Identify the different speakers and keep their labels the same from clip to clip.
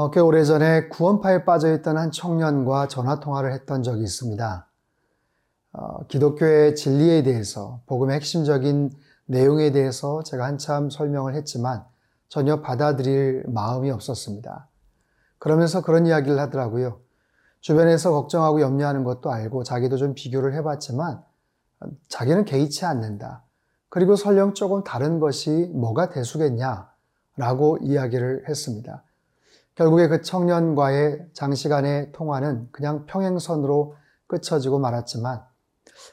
Speaker 1: 어, 꽤 오래전에 구원파에 빠져있던 한 청년과 전화통화를 했던 적이 있습니다. 어, 기독교의 진리에 대해서, 복음의 핵심적인 내용에 대해서 제가 한참 설명을 했지만 전혀 받아들일 마음이 없었습니다. 그러면서 그런 이야기를 하더라고요. 주변에서 걱정하고 염려하는 것도 알고 자기도 좀 비교를 해봤지만 자기는 개의치 않는다. 그리고 설령 조금 다른 것이 뭐가 대수겠냐? 라고 이야기를 했습니다. 결국에 그 청년과의 장시간의 통화는 그냥 평행선으로 끝쳐지고 말았지만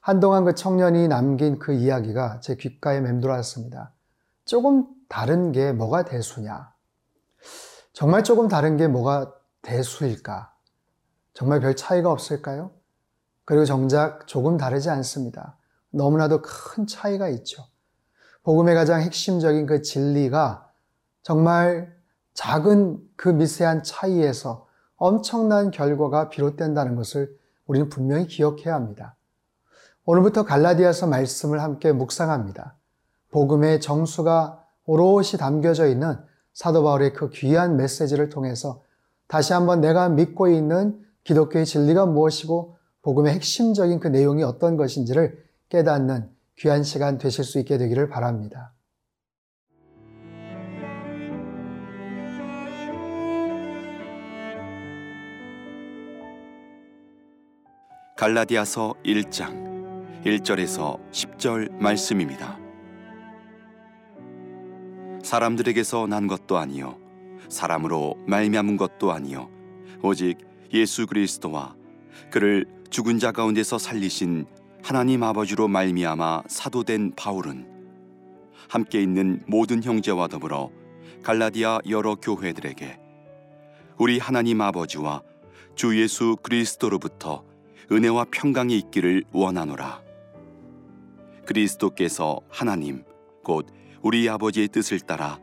Speaker 1: 한동안 그 청년이 남긴 그 이야기가 제 귓가에 맴돌았습니다. 조금 다른 게 뭐가 대수냐? 정말 조금 다른 게 뭐가 대수일까? 정말 별 차이가 없을까요? 그리고 정작 조금 다르지 않습니다. 너무나도 큰 차이가 있죠. 복음의 가장 핵심적인 그 진리가 정말 작은 그 미세한 차이에서 엄청난 결과가 비롯된다는 것을 우리는 분명히 기억해야 합니다. 오늘부터 갈라디아서 말씀을 함께 묵상합니다. 복음의 정수가 오롯이 담겨져 있는 사도 바울의 그 귀한 메시지를 통해서 다시 한번 내가 믿고 있는 기독교의 진리가 무엇이고 복음의 핵심적인 그 내용이 어떤 것인지를 깨닫는 귀한 시간 되실 수 있게 되기를 바랍니다.
Speaker 2: 갈라디아서 1장 1절에서 10절 말씀입니다. 사람들에게서 난 것도 아니요 사람으로 말미암은 것도 아니요 오직 예수 그리스도와 그를 죽은 자 가운데서 살리신 하나님 아버지로 말미암아 사도된 바울은 함께 있는 모든 형제와 더불어 갈라디아 여러 교회들에게 우리 하나님 아버지와 주 예수 그리스도로부터 은혜와 평강이 있기를 원하노라. 그리스도께서 하나님 곧 우리 아버지의 뜻을 따라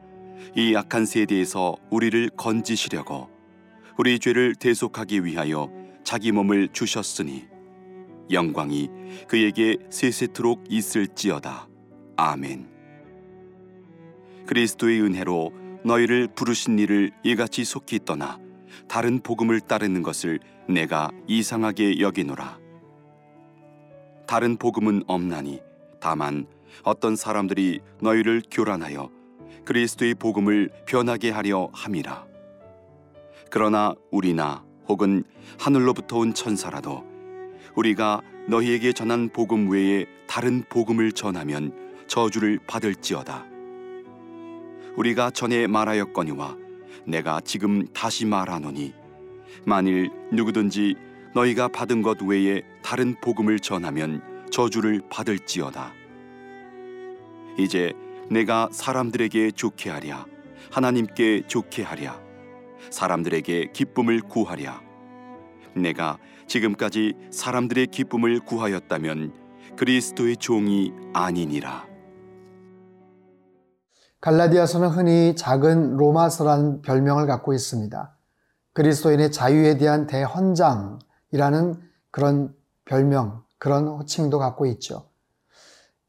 Speaker 2: 이 악한 세대에서 우리를 건지시려고 우리 죄를 대속하기 위하여 자기 몸을 주셨으니 영광이 그에게 세세토록 있을지어다. 아멘. 그리스도의 은혜로 너희를 부르신 이를 이같이 속히 떠나 다른 복음을 따르는 것을 내가 이상하게 여기노라. 다른 복음은 없나니 다만 어떤 사람들이 너희를 교란하여 그리스도의 복음을 변하게 하려 함이라. 그러나 우리나 혹은 하늘로부터 온 천사라도 우리가 너희에게 전한 복음 외에 다른 복음을 전하면 저주를 받을지어다. 우리가 전에 말하였거니와 내가 지금 다시 말하노니 만일 누구든지 너희가 받은 것 외에 다른 복음을 전하면 저주를 받을지어다. 이제 내가 사람들에게 좋게 하랴, 하나님께 좋게 하랴, 사람들에게 기쁨을 구하랴. 내가 지금까지 사람들의 기쁨을 구하였다면 그리스도의 종이 아니니라.
Speaker 1: 갈라디아서는 흔히 작은 로마서라는 별명을 갖고 있습니다. 그리스도인의 자유에 대한 대헌장이라는 그런 별명, 그런 호칭도 갖고 있죠.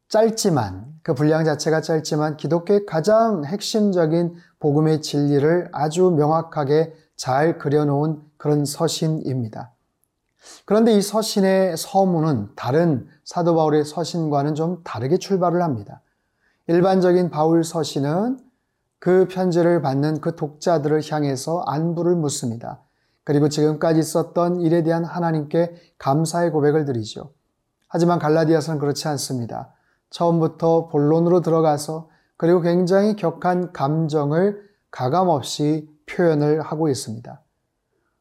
Speaker 1: 짧지만 그 분량 자체가 짧지만 기독교의 가장 핵심적인 복음의 진리를 아주 명확하게 잘 그려놓은 그런 서신입니다. 그런데 이 서신의 서문은 다른 사도 바울의 서신과는 좀 다르게 출발을 합니다. 일반적인 바울 서신은 그 편지를 받는 그 독자들을 향해서 안부를 묻습니다. 그리고 지금까지 있었던 일에 대한 하나님께 감사의 고백을 드리죠. 하지만 갈라디아서는 그렇지 않습니다. 처음부터 본론으로 들어가서 그리고 굉장히 격한 감정을 가감없이 표현을 하고 있습니다.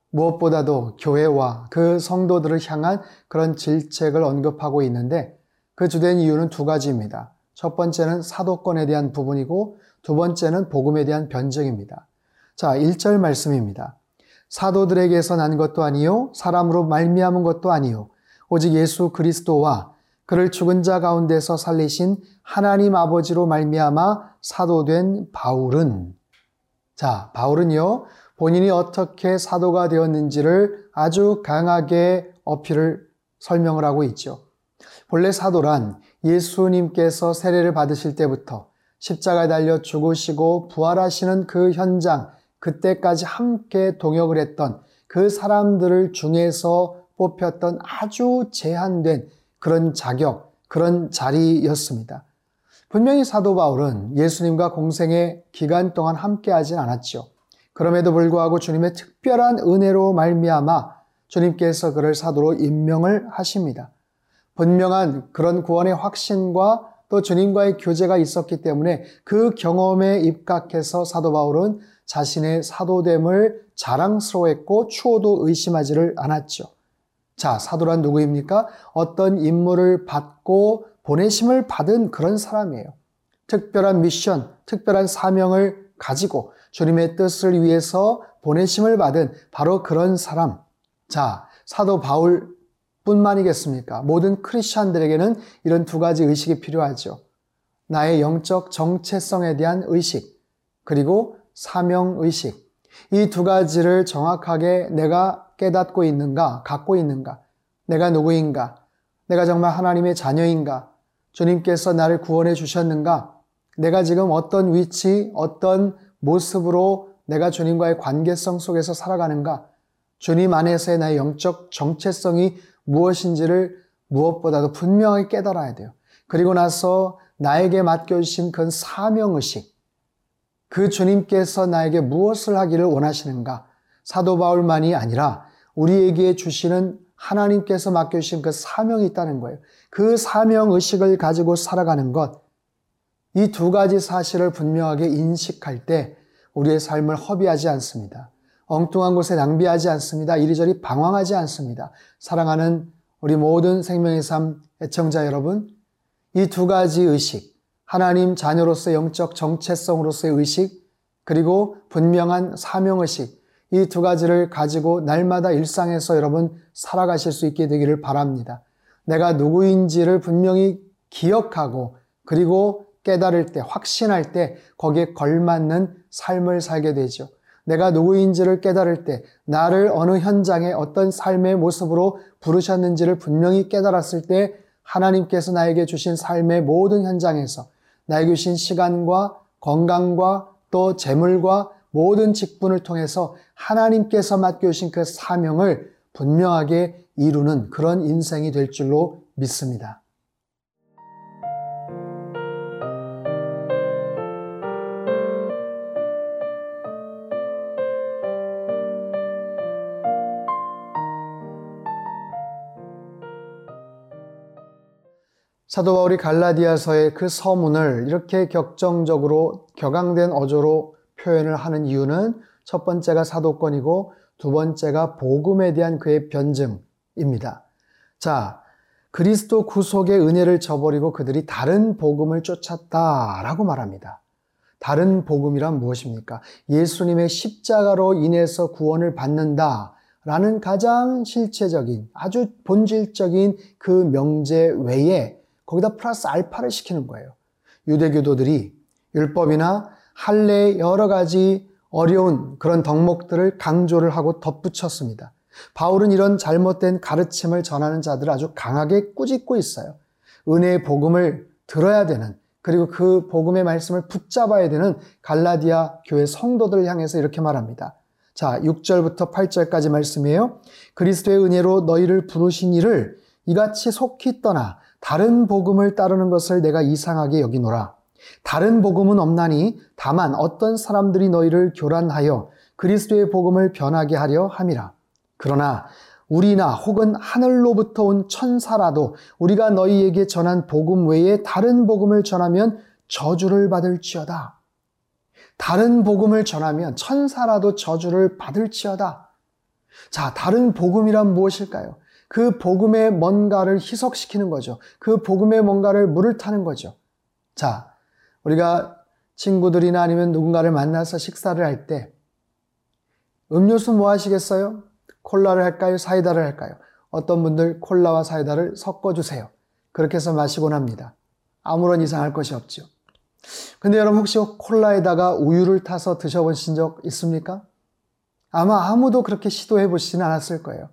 Speaker 1: 무엇보다도 교회와 그 성도들을 향한 그런 질책을 언급하고 있는데 그 주된 이유는 두 가지입니다. 첫 번째는 사도권에 대한 부분이고 두 번째는 복음에 대한 변증입니다. 자, 1절 말씀입니다. 사도들에게서 난 것도 아니요 사람으로 말미암은 것도 아니요 오직 예수 그리스도와 그를 죽은 자 가운데서 살리신 하나님 아버지로 말미암아 사도된 바울은 자, 바울은요. 본인이 어떻게 사도가 되었는지를 아주 강하게 어필을 설명을 하고 있죠. 본래 사도란 예수님께서 세례를 받으실 때부터 십자가에 달려 죽으시고 부활하시는 그 현장, 그때까지 함께 동역을 했던 그 사람들을 중에서 뽑혔던 아주 제한된 그런 자격, 그런 자리였습니다. 분명히 사도 바울은 예수님과 공생의 기간 동안 함께 하진 않았죠. 그럼에도 불구하고 주님의 특별한 은혜로 말미암아 주님께서 그를 사도로 임명을 하십니다. 분명한 그런 구원의 확신과 또 주님과의 교제가 있었기 때문에 그 경험에 입각해서 사도 바울은 자신의 사도됨을 자랑스러워했고 추호도 의심하지를 않았죠. 자, 사도란 누구입니까? 어떤 임무를 받고 보내심을 받은 그런 사람이에요. 특별한 미션, 특별한 사명을 가지고 주님의 뜻을 위해서 보내심을 받은 바로 그런 사람. 자, 사도 바울 뿐만이겠습니까? 모든 크리스천들에게는 이런 두 가지 의식이 필요하죠. 나의 영적 정체성에 대한 의식, 그리고 사명 의식. 이 두 가지를 정확하게 내가 깨닫고 있는가, 갖고 있는가, 내가 누구인가, 내가 정말 하나님의 자녀인가, 주님께서 나를 구원해 주셨는가, 내가 지금 어떤 위치, 어떤 모습으로 내가 주님과의 관계성 속에서 살아가는가, 주님 안에서의 나의 영적 정체성이 무엇인지를 무엇보다도 분명히 깨달아야 돼요. 그리고 나서 나에게 맡겨주신 그 사명의식, 그 주님께서 나에게 무엇을 하기를 원하시는가, 사도 바울만이 아니라 우리에게 주시는 하나님께서 맡겨주신 그 사명이 있다는 거예요. 그 사명의식을 가지고 살아가는 것, 이 두 가지 사실을 분명하게 인식할 때 우리의 삶을 허비하지 않습니다. 엉뚱한 곳에 낭비하지 않습니다. 이리저리 방황하지 않습니다. 사랑하는 우리 모든 생명의 삶 애청자 여러분, 이 두 가지 의식, 하나님 자녀로서의 영적 정체성으로서의 의식, 그리고 분명한 사명의식, 이 두 가지를 가지고 날마다 일상에서 여러분 살아가실 수 있게 되기를 바랍니다. 내가 누구인지를 분명히 기억하고, 그리고 깨달을 때, 확신할 때, 거기에 걸맞는 삶을 살게 되죠. 내가 누구인지를 깨달을 때 나를 어느 현장에 어떤 삶의 모습으로 부르셨는지를 분명히 깨달았을 때 하나님께서 나에게 주신 삶의 모든 현장에서 나에게 주신 시간과 건강과 또 재물과 모든 직분을 통해서 하나님께서 맡겨주신 그 사명을 분명하게 이루는 그런 인생이 될 줄로 믿습니다. 사도 바울이 갈라디아서의 그 서문을 이렇게 격정적으로 격앙된 어조로 표현을 하는 이유는 첫 번째가 사도권이고 두 번째가 복음에 대한 그의 변증입니다. 자, 그리스도 구속의 은혜를 저버리고 그들이 다른 복음을 쫓았다라고 말합니다. 다른 복음이란 무엇입니까? 예수님의 십자가로 인해서 구원을 받는다. 라는 가장 실체적인, 아주 본질적인 그 명제 외에 거기다 플러스 알파를 시키는 거예요. 유대교도들이 율법이나 할례의 여러 가지 어려운 그런 덕목들을 강조를 하고 덧붙였습니다. 바울은 이런 잘못된 가르침을 전하는 자들을 아주 강하게 꾸짖고 있어요. 은혜의 복음을 들어야 되는 그리고 그 복음의 말씀을 붙잡아야 되는 갈라디아 교회 성도들을 향해서 이렇게 말합니다. 자, 6절부터 8절까지 말씀이에요. 그리스도의 은혜로 너희를 부르신 이를 이같이 속히 떠나 다른 복음을 따르는 것을 내가 이상하게 여기노라. 다른 복음은 없나니 다만 어떤 사람들이 너희를 교란하여 그리스도의 복음을 변하게 하려 함이라. 그러나 우리나 혹은 하늘로부터 온 천사라도 우리가 너희에게 전한 복음 외에 다른 복음을 전하면 저주를 받을지어다. 다른 복음을 전하면 천사라도 저주를 받을지어다. 자, 다른 복음이란 무엇일까요? 그 복음의 뭔가를 희석시키는 거죠. 그 복음의 뭔가를 물을 타는 거죠. 자, 우리가 친구들이나 아니면 누군가를 만나서 식사를 할 때 음료수 뭐 하시겠어요? 콜라를 할까요? 사이다를 할까요? 어떤 분들 콜라와 사이다를 섞어주세요. 그렇게 해서 마시곤 합니다. 아무런 이상할 것이 없죠. 근데 여러분 혹시 콜라에다가 우유를 타서 드셔보신 적 있습니까? 아마 아무도 그렇게 시도해 보시진 않았을 거예요.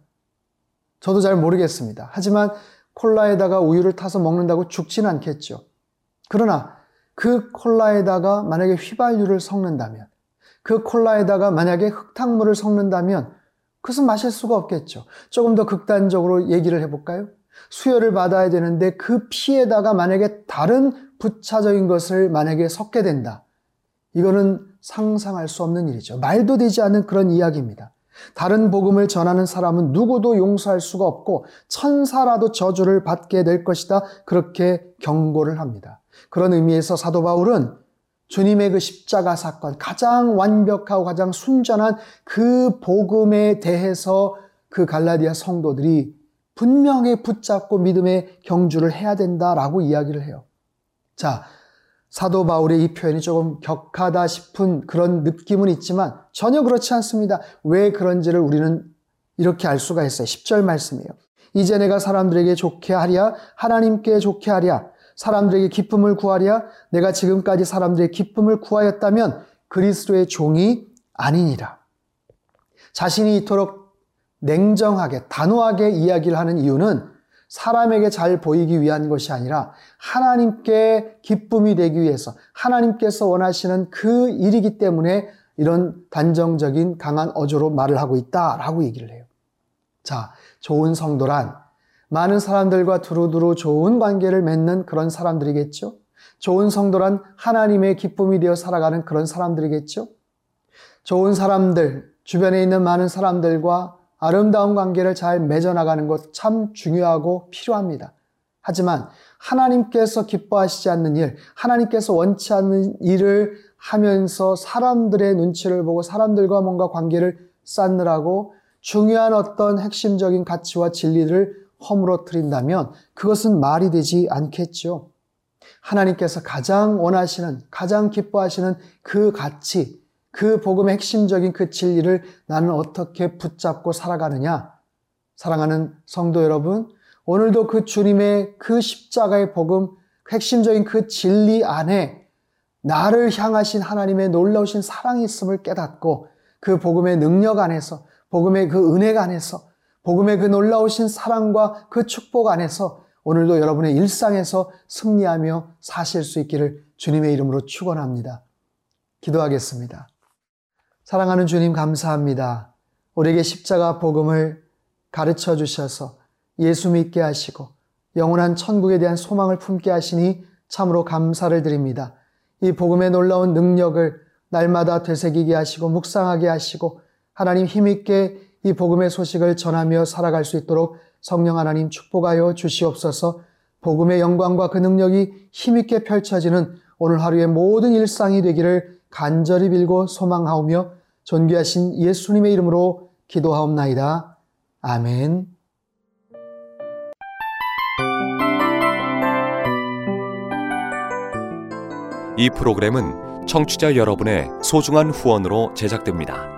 Speaker 1: 저도 잘 모르겠습니다. 하지만 콜라에다가 우유를 타서 먹는다고 죽지는 않겠죠. 그러나 그 콜라에다가 만약에 휘발유를 섞는다면 그 콜라에다가 만약에 흙탕물을 섞는다면 그것은 마실 수가 없겠죠. 조금 더 극단적으로 얘기를 해볼까요? 수혈을 받아야 되는데 그 피에다가 만약에 다른 부차적인 것을 만약에 섞게 된다. 이거는 상상할 수 없는 일이죠. 말도 되지 않는 그런 이야기입니다. 다른 복음을 전하는 사람은 누구도 용서할 수가 없고 천사라도 저주를 받게 될 것이다. 그렇게 경고를 합니다. 그런 의미에서 사도 바울은 주님의 그 십자가 사건, 가장 완벽하고 가장 순전한 그 복음에 대해서 그 갈라디아 성도들이 분명히 붙잡고 믿음의 경주를 해야 된다라고 이야기를 해요. 자, 사도 바울의 이 표현이 조금 격하다 싶은 그런 느낌은 있지만 전혀 그렇지 않습니다. 왜 그런지를 우리는 이렇게 알 수가 있어요. 10절 말씀이에요. 이제 내가 사람들에게 좋게 하랴, 하나님께 좋게 하랴, 사람들에게 기쁨을 구하랴, 내가 지금까지 사람들의 기쁨을 구하였다면 그리스도의 종이 아니니라. 자신이 이토록 냉정하게, 단호하게 이야기를 하는 이유는 사람에게 잘 보이기 위한 것이 아니라 하나님께 기쁨이 되기 위해서 하나님께서 원하시는 그 일이기 때문에 이런 단정적인 강한 어조로 말을 하고 있다라고 얘기를 해요. 자, 좋은 성도란 많은 사람들과 두루두루 좋은 관계를 맺는 그런 사람들이겠죠. 좋은 성도란 하나님의 기쁨이 되어 살아가는 그런 사람들이겠죠. 좋은 사람들, 주변에 있는 많은 사람들과 아름다운 관계를 잘 맺어나가는 것 참 중요하고 필요합니다. 하지만 하나님께서 기뻐하시지 않는 일, 하나님께서 원치 않는 일을 하면서 사람들의 눈치를 보고 사람들과 뭔가 관계를 쌓느라고 중요한 어떤 핵심적인 가치와 진리를 허물어뜨린다면 그것은 말이 되지 않겠죠. 하나님께서 가장 원하시는, 가장 기뻐하시는 그 가치, 그 복음의 핵심적인 그 진리를 나는 어떻게 붙잡고 살아가느냐? 사랑하는 성도 여러분, 오늘도 그 주님의 그 십자가의 복음, 핵심적인 그 진리 안에 나를 향하신 하나님의 놀라우신 사랑이 있음을 깨닫고 그 복음의 능력 안에서, 복음의 그 은혜가 안에서, 복음의 그 놀라우신 사랑과 그 축복 안에서 오늘도 여러분의 일상에서 승리하며 사실 수 있기를 주님의 이름으로 축원합니다. 기도하겠습니다. 사랑하는 주님 감사합니다. 우리에게 십자가 복음을 가르쳐 주셔서 예수 믿게 하시고 영원한 천국에 대한 소망을 품게 하시니 참으로 감사를 드립니다. 이 복음의 놀라운 능력을 날마다 되새기게 하시고 묵상하게 하시고 하나님 힘있게 이 복음의 소식을 전하며 살아갈 수 있도록 성령 하나님 축복하여 주시옵소서 복음의 영광과 그 능력이 힘있게 펼쳐지는 오늘 하루의 모든 일상이 되기를 간절히 빌고 소망하오며 존귀하신 예수님의 이름으로 기도하옵나이다. 아멘.
Speaker 3: 이 프로그램은 청취자 여러분의 소중한 후원으로 제작됩니다.